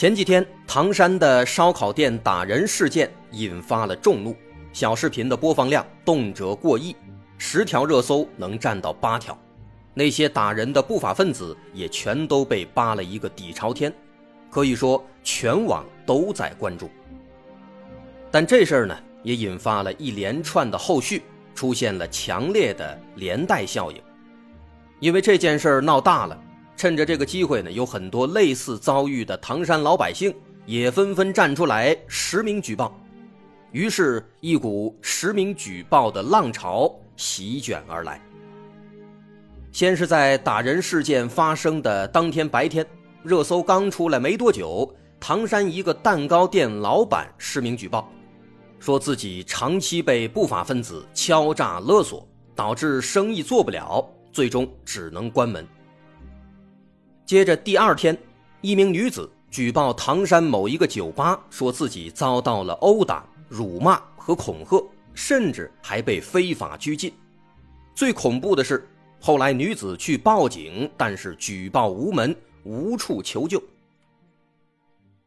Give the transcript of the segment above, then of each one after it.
前几天，唐山的烧烤店打人事件引发了众怒，小视频的播放量动辄过亿，十条热搜能占到八条，那些打人的不法分子也全都被扒了一个底朝天，可以说全网都在关注。但这事儿呢，也引发了一连串的后续，出现了强烈的连带效应，因为这件事儿闹大了。趁着这个机会呢，有很多类似遭遇的唐山老百姓也纷纷站出来实名举报，于是，一股实名举报的浪潮席卷而来。先是在打人事件发生的当天白天，热搜刚出来没多久，唐山一个蛋糕店老板实名举报，说自己长期被不法分子敲诈勒索，导致生意做不了，最终只能关门。接着第二天，一名女子举报唐山某一个酒吧，说自己遭到了殴打、辱骂和恐吓，甚至还被非法拘禁。最恐怖的是，后来女子去报警，但是举报无门，无处求救。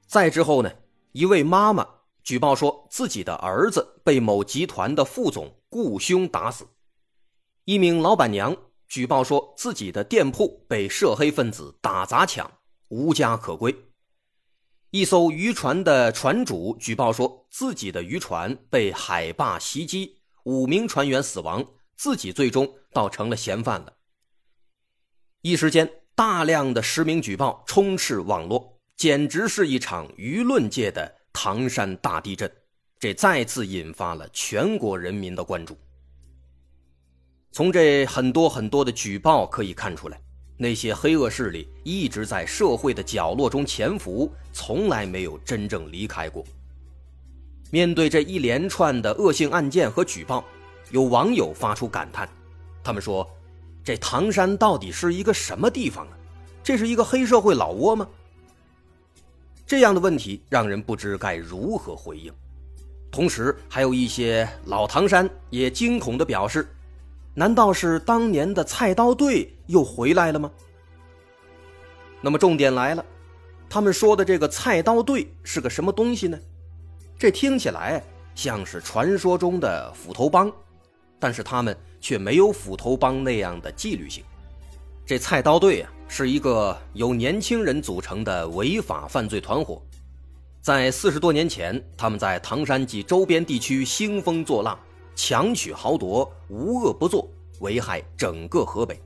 再之后呢，一位妈妈举报说自己的儿子被某集团的副总雇凶打死，一名老板娘。举报说自己的店铺被涉黑分子打砸抢，无家可归。一艘渔船的船主举报说自己的渔船被海霸袭击，五名船员死亡，自己最终倒成了嫌犯了。一时间，大量的实名举报充斥网络，简直是一场舆论界的唐山大地震。这再次引发了全国人民的关注。从这很多很多的举报可以看出来，那些黑恶势力一直在社会的角落中潜伏，从来没有真正离开过。面对这一连串的恶性案件和举报，有网友发出感叹：“他们说，这唐山到底是一个什么地方啊？这是一个黑社会老窝吗？”这样的问题让人不知该如何回应。同时，还有一些老唐山也惊恐地表示。难道是当年的菜刀队又回来了吗？那么重点来了，他们说的这个菜刀队是个什么东西呢？这听起来像是传说中的斧头帮，但是他们却没有斧头帮那样的纪律性。这菜刀队啊，是一个由年轻人组成的违法犯罪团伙，在四十多年前，他们在唐山及周边地区兴风作浪。强取豪夺，无恶不作，危害整个河北。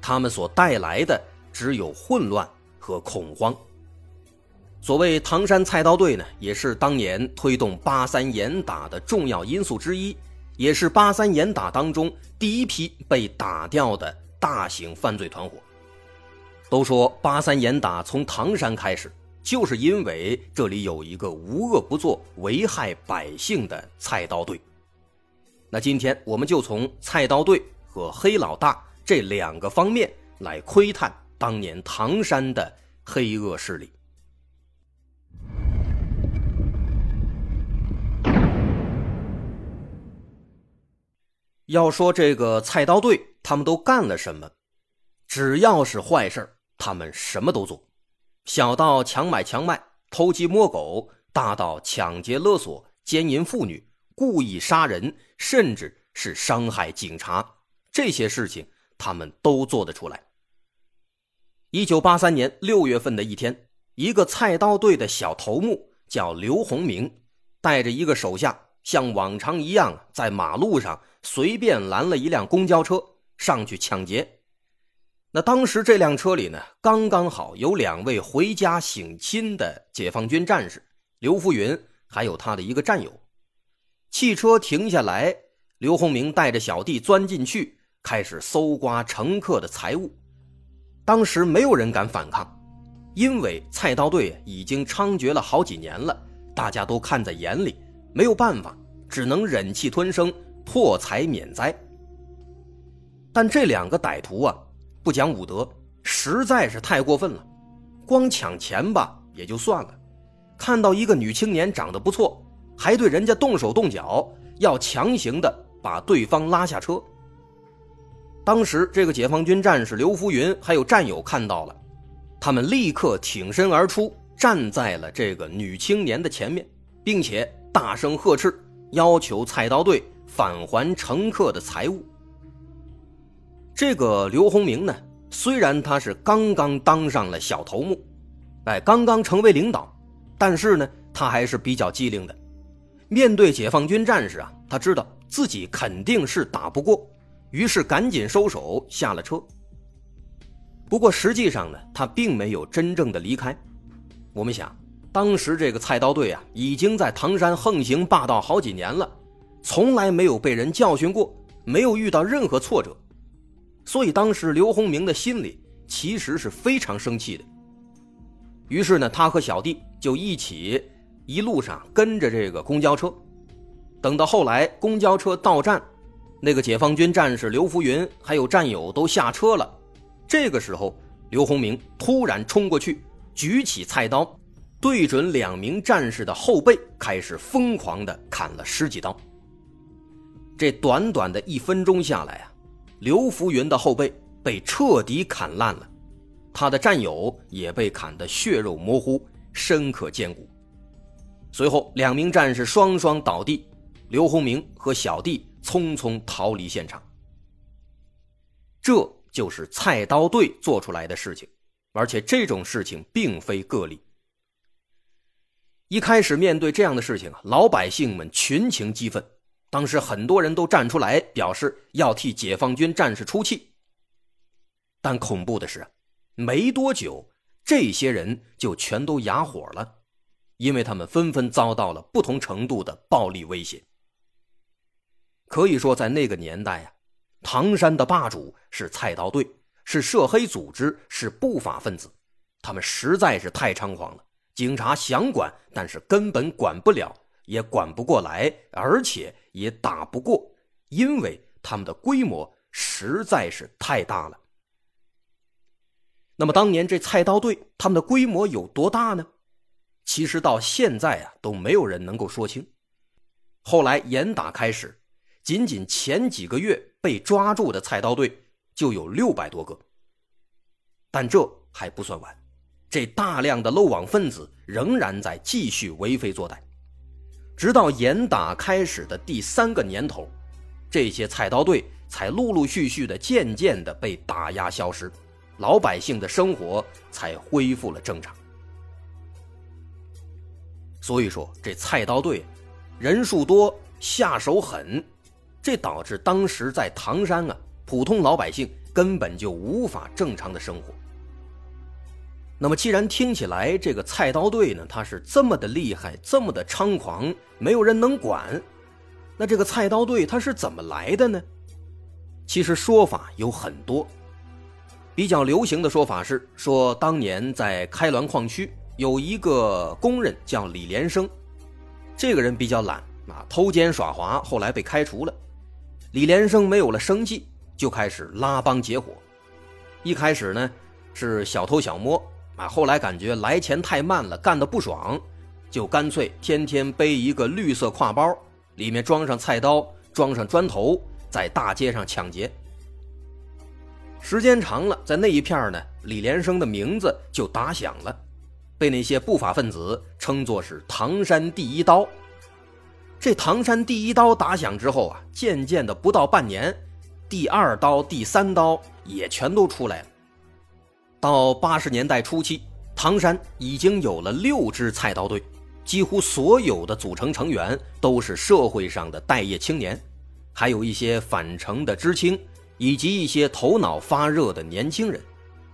他们所带来的只有混乱和恐慌。所谓唐山菜刀队呢，也是当年推动八三严打的重要因素之一，也是八三严打当中第一批被打掉的大型犯罪团伙。都说八三严打从唐山开始，就是因为这里有一个无恶不作、危害百姓的菜刀队。那今天我们就从菜刀队和黑老大这两个方面来窥探当年唐山的黑恶势力。要说这个菜刀队，他们都干了什么？只要是坏事他们什么都做，小到强买强卖、偷鸡摸狗，大到抢劫勒索、奸淫妇女。故意杀人，甚至是伤害警察，这些事情他们都做得出来。一九八三年六月份的一天，一个菜刀队的小头目叫刘洪明，带着一个手下，像往常一样在马路上随便拦了一辆公交车上去抢劫。那当时这辆车里呢，刚刚好有两位回家省亲的解放军战士刘福云，还有他的一个战友。汽车停下来，刘洪明带着小弟钻进去，开始搜刮乘客的财物。当时没有人敢反抗，因为菜刀队已经猖獗了好几年了，大家都看在眼里，没有办法，只能忍气吞声，破财免灾。但这两个歹徒啊，不讲武德，实在是太过分了。光抢钱吧也就算了，看到一个女青年长得不错，还对人家动手动脚，要强行的把对方拉下车。当时这个解放军战士刘福云还有战友看到了，他们立刻挺身而出，站在了这个女青年的前面，并且大声呵斥，要求菜刀队返还乘客的财物。这个刘洪明呢，虽然他是刚刚当上了小头目，哎，刚刚成为领导，但是呢，他还是比较机灵的。面对解放军战士啊，他知道自己肯定是打不过，于是赶紧收手下了车。不过实际上呢，他并没有真正的离开。我们想，当时这个菜刀队啊，已经在唐山横行霸道好几年了，从来没有被人教训过，没有遇到任何挫折。所以当时刘洪明的心里其实是非常生气的。于是呢，他和小弟就一起一路上跟着这个公交车。等到后来公交车到站，那个解放军战士刘福云还有战友都下车了。这个时候，刘洪明突然冲过去，举起菜刀，对准两名战士的后背，开始疯狂的砍了十几刀。这短短的一分钟下来啊！刘福云的后背被彻底砍烂了，他的战友也被砍得血肉模糊，深可见骨。随后，两名战士双双倒地，刘洪明和小弟匆匆逃离现场。这就是菜刀队做出来的事情，而且这种事情并非个例。一开始面对这样的事情啊，老百姓们群情激愤。当时很多人都站出来表示要替解放军战士出气，但恐怖的是，没多久，这些人就全都哑火了，因为他们纷纷遭到了不同程度的暴力威胁。可以说，在那个年代呀，唐山的霸主是菜刀队，是涉黑组织，是不法分子，他们实在是太猖狂了，警察想管，但是根本管不了。也管不过来，而且也打不过，因为他们的规模实在是太大了。那么当年这菜刀队他们的规模有多大呢？其实到现在啊都没有人能够说清。后来严打开始，仅仅前几个月被抓住的菜刀队就有六百多个。但这还不算完，这大量的漏网分子仍然在继续为非作歹。直到严打开始的第三个年头，这些菜刀队才陆陆续续的、渐渐的被打压消失，老百姓的生活才恢复了正常。所以说，这菜刀队人数多、下手狠，这导致当时在唐山啊，普通老百姓根本就无法正常的生活。那么，既然听起来这个菜刀队呢，他是这么的厉害，这么的猖狂，没有人能管，那这个菜刀队他是怎么来的呢？其实说法有很多，比较流行的说法是说，当年在开滦矿区有一个工人叫李连生，这个人比较懒啊，偷奸耍滑，后来被开除了。李连生没有了生计，就开始拉帮结伙，一开始呢是小偷小摸。啊，后来感觉来钱太慢了，干得不爽，就干脆天天背一个绿色挎包，里面装上菜刀，装上砖头，在大街上抢劫。时间长了，在那一片呢，李连生的名字就打响了，被那些不法分子称作是“唐山第一刀”。这“唐山第一刀”打响之后啊，渐渐的不到半年，第二刀、第三刀也全都出来了。到八十年代初期，唐山已经有了六支菜刀队，几乎所有的组成成员都是社会上的待业青年，还有一些返城的知青，以及一些头脑发热的年轻人，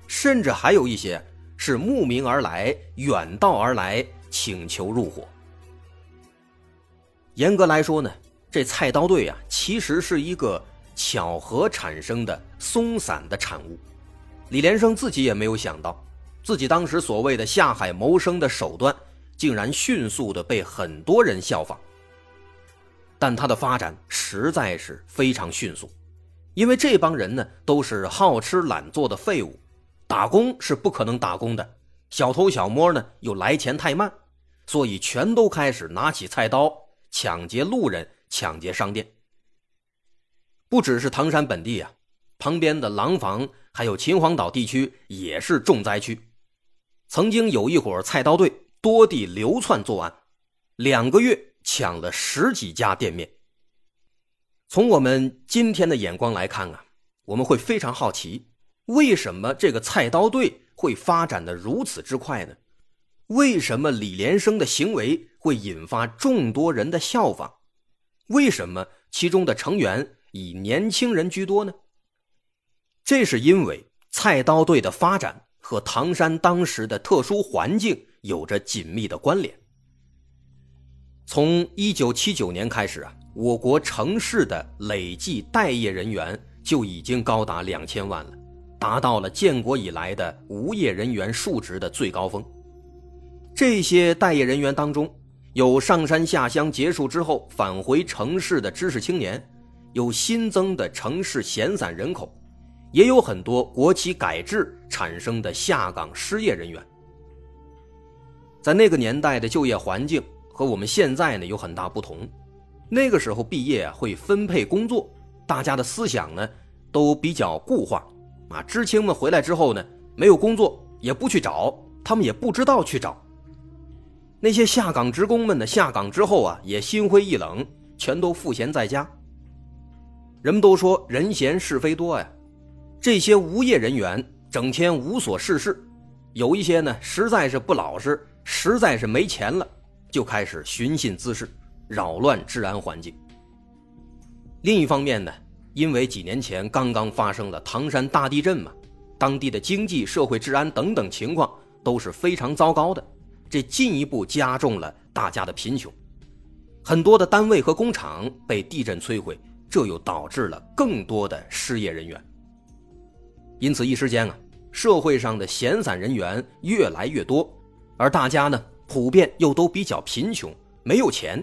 甚至还有一些是慕名而来、远道而来请求入伙。严格来说呢，这菜刀队啊，其实是一个巧合产生的松散的产物。李连生自己也没有想到，自己当时所谓的下海谋生的手段，竟然迅速的被很多人效仿。但他的发展实在是非常迅速，因为这帮人呢都是好吃懒做的废物，打工是不可能打工的，小偷小摸呢又来钱太慢，所以全都开始拿起菜刀抢劫路人、抢劫商店。不只是唐山本地啊，旁边的廊坊还有秦皇岛地区也是重灾区，曾经有一伙菜刀队多地流窜作案，两个月。抢了十几家店面。从我们今天的眼光来看啊，我们会非常好奇，为什么这个菜刀队会发展的如此之快呢？为什么李连生的行为会引发众多人的效仿？为什么其中的成员以年轻人居多呢？这是因为菜刀队的发展和唐山当时的特殊环境有着紧密的关联。从一九七九年开始啊，我国城市的累计待业人员就已经高达两千万了，达到了建国以来的无业人员数值的最高峰。这些待业人员当中，有上山下乡结束之后返回城市的知识青年，有新增的城市闲散人口，也有很多国企改制产生的下岗失业人员。在那个年代的就业环境。和我们现在呢有很大不同，那个时候毕业会分配工作，大家的思想呢都比较固化，啊，知青们回来之后呢没有工作也不去找，他们也不知道去找。那些下岗职工们呢下岗之后啊也心灰意冷，全都赋闲在家。人们都说人闲是非多呀，这些无业人员整天无所事事，有一些呢实在是不老实，实在是没钱了。就开始寻衅滋事，扰乱治安环境。另一方面呢，因为几年前刚刚发生了唐山大地震嘛，当地的经济社会治安等等情况都是非常糟糕的，这进一步加重了大家的贫穷。很多的单位和工厂被地震摧毁，这又导致了更多的失业人员。因此，一时间啊，社会上的闲散人员越来越多，而大家呢？普遍又都比较贫穷，没有钱，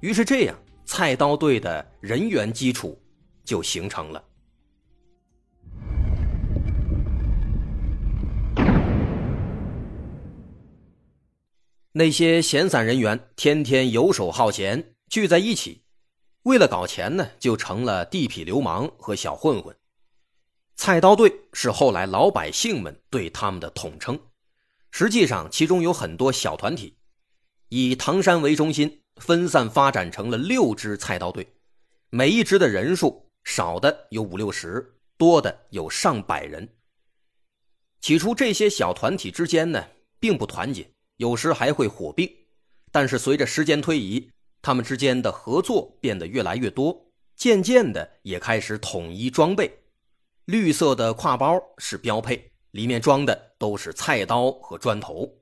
于是这样，菜刀队的人员基础就形成了。那些闲散人员天天游手好闲，聚在一起，为了搞钱呢，就成了地痞流氓和小混混。菜刀队是后来老百姓们对他们的统称。实际上，其中有很多小团体，以唐山为中心，分散发展成了六支菜刀队，每一支的人数少的有五六十，多的有上百人。起初，这些小团体之间呢，并不团结，有时还会火并。但是，随着时间推移，他们之间的合作变得越来越多，渐渐的也开始统一装备，绿色的挎包是标配。里面装的都是菜刀和砖头，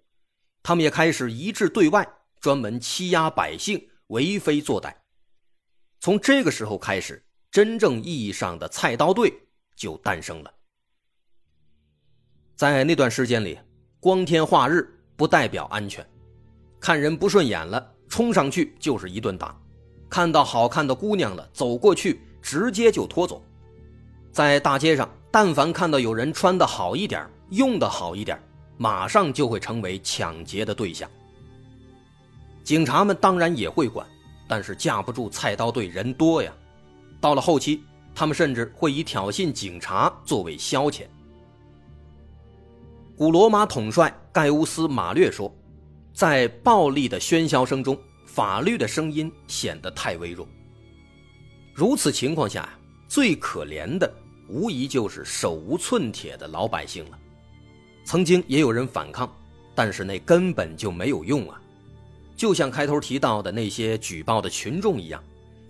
他们也开始一致对外，专门欺压百姓，为非作歹。从这个时候开始，真正意义上的菜刀队就诞生了。在那段时间里，光天化日不代表安全，看人不顺眼了，冲上去就是一顿打；看到好看的姑娘了，走过去直接就拖走。在大街上。但凡看到有人穿的好一点，用的好一点，马上就会成为抢劫的对象。警察们当然也会管，但是架不住菜刀队人多呀。到了后期，他们甚至会以挑衅警察作为消遣。古罗马统帅盖乌斯·马略说：“在暴力的喧嚣声中，法律的声音显得太微弱。如此情况下，最可怜的。”无疑就是手无寸铁的老百姓了。曾经也有人反抗，但是那根本就没有用啊！就像开头提到的那些举报的群众一样，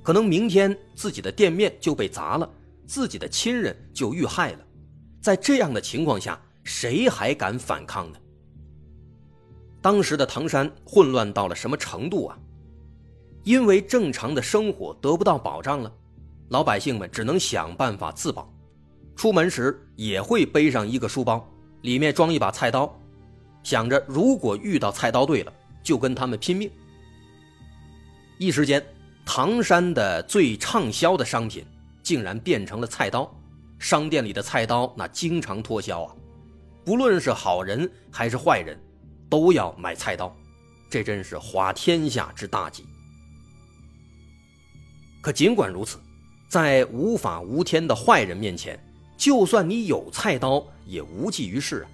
可能明天自己的店面就被砸了，自己的亲人就遇害了。在这样的情况下，谁还敢反抗呢？当时的唐山混乱到了什么程度啊？因为正常的生活得不到保障了，老百姓们只能想办法自保。出门时也会背上一个书包，里面装一把菜刀，想着如果遇到菜刀队了，就跟他们拼命。一时间，唐山的最畅销的商品竟然变成了菜刀，商店里的菜刀那经常脱销啊，不论是好人还是坏人，都要买菜刀，这真是滑天下之大稽。可尽管如此，在无法无天的坏人面前，就算你有菜刀，也无济于事啊。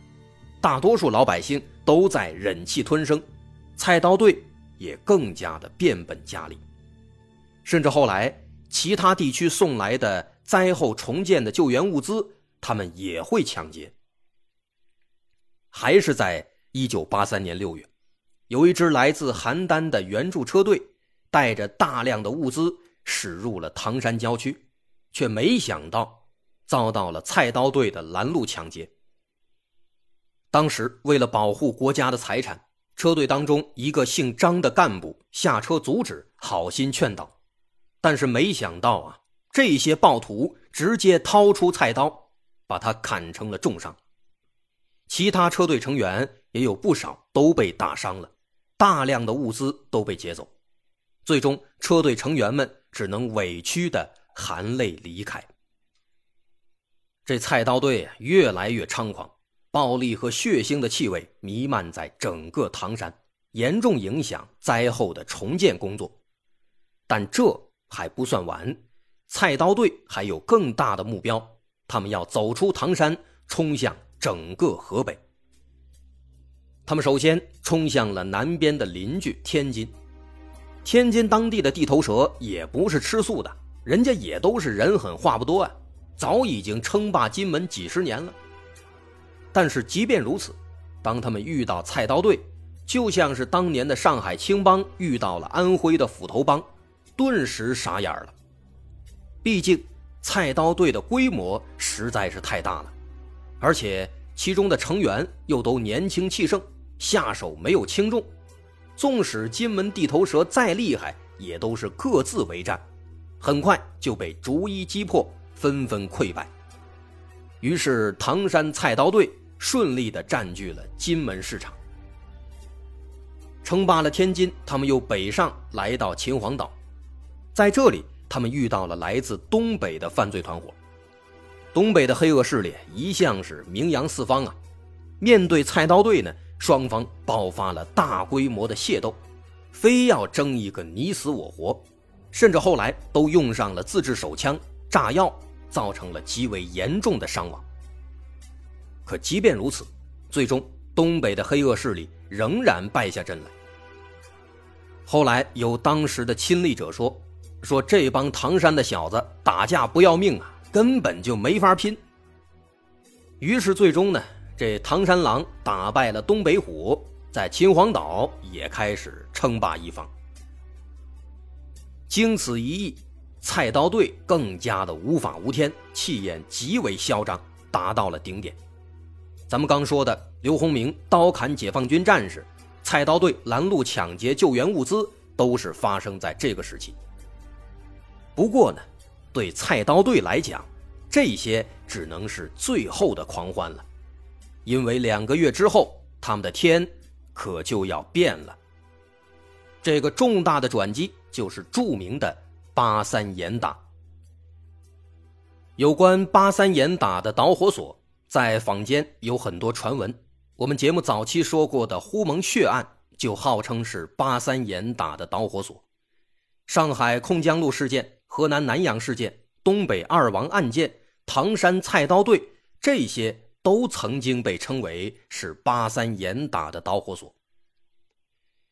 大多数老百姓都在忍气吞声，菜刀队也更加的变本加厉。甚至后来，其他地区送来的灾后重建的救援物资，他们也会抢劫。还是在一九八三年六月，有一支来自邯郸的援助车队，带着大量的物资驶入了唐山郊区，却没想到遭到了菜刀队的拦路抢劫。当时为了保护国家的财产，车队当中一个姓张的干部下车阻止，好心劝导，但是没想到啊，这些暴徒直接掏出菜刀，把他砍成了重伤。其他车队成员也有不少都被打伤了，大量的物资都被劫走，最终车队成员们只能委屈的含泪离开。这菜刀队越来越猖狂。暴力和血腥的气味弥漫在整个唐山，严重影响灾后的重建工作。但这还不算完，菜刀队还有更大的目标，他们要走出唐山，冲向整个河北。他们首先冲向了南边的邻居天津。天津当地的地头蛇也不是吃素的，人家也都是人狠话不多啊，早已经称霸金门几十年了。但是即便如此，当他们遇到菜刀队，就像是当年的上海青帮遇到了安徽的斧头帮，顿时傻眼了。毕竟菜刀队的规模实在是太大了，而且其中的成员又都年轻气盛，下手没有轻重。纵使金门地头蛇再厉害，也都是各自为战，很快就被逐一击破，纷纷溃败。于是，唐山菜刀队顺利地占据了金门市场，称霸了天津。他们又北上来到秦皇岛，在这里，他们遇到了来自东北的犯罪团伙。东北的黑恶势力一向是名扬四方啊！面对菜刀队呢，双方爆发了大规模的械斗，非要争一个你死我活，甚至后来都用上了自制手枪、炸药。造成了极为严重的伤亡。可即便如此，最终东北的黑恶势力仍然败下阵来。后来有当时的亲历者说：“说这帮唐山的小子打架不要命啊，根本就没法拼。”于是最终呢，这唐山狼打败了东北虎，在秦皇岛也开始称霸一方。经此一役。菜刀队更加的无法无天，气焰极为嚣张，达到了顶点。咱们刚说的刘洪明刀砍解放军战士，菜刀队拦路抢劫救援物资，都是发生在这个时期。不过呢，对菜刀队来讲，这些只能是最后的狂欢了，因为两个月之后，他们的天可就要变了。这个重大的转机就是著名的。八三严打。有关八三严打的导火索，在坊间有很多传闻。我们节目早期说过的呼蒙血案，就号称是八三严打的导火索。上海控江路事件、河南南阳事件、东北二王案件、唐山菜刀队，这些都曾经被称为是八三严打的导火索。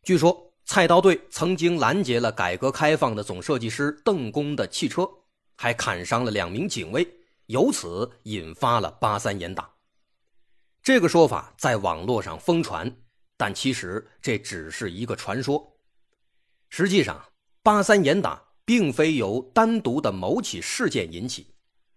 据说。菜刀队曾经拦截了改革开放的总设计师邓公的汽车，还砍伤了两名警卫，由此引发了八三严打。这个说法在网络上疯传，但其实这只是一个传说。实际上，八三严打并非由单独的某起事件引起，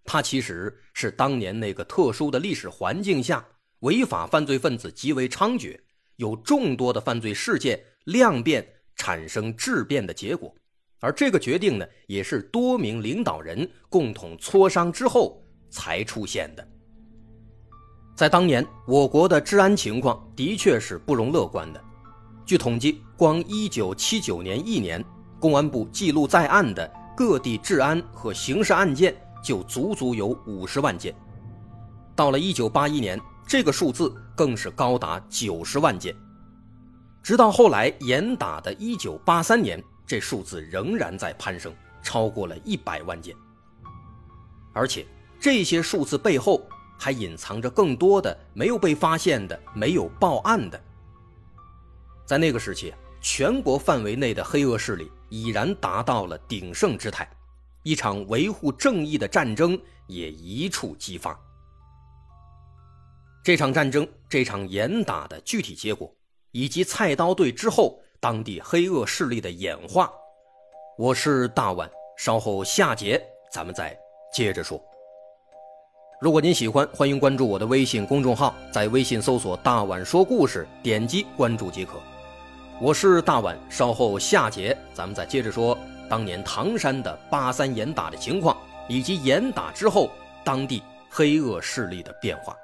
它其实是当年那个特殊的历史环境下，违法犯罪分子极为猖獗，有众多的犯罪事件。量变产生质变的结果，而这个决定呢，也是多名领导人共同磋商之后才出现的。在当年，我国的治安情况的确是不容乐观的。据统计，光1979年一年，公安部记录在案的各地治安和刑事案件就足足有50万件。到了1981年，这个数字更是高达90万件。直到后来严打的1983年，这数字仍然在攀升，超过了一百万件。而且这些数字背后还隐藏着更多的没有被发现的、没有报案的。在那个时期，全国范围内的黑恶势力已然达到了鼎盛之态，一场维护正义的战争也一触即发。这场战争，这场严打的具体结果，以及菜刀队之后当地黑恶势力的演化，我是大碗，稍后下节咱们再接着说。如果您喜欢，欢迎关注我的微信公众号，在微信搜索“大碗说故事”，点击关注即可。我是大碗，稍后下节咱们再接着说当年唐山的八三严打的情况，以及严打之后当地黑恶势力的变化。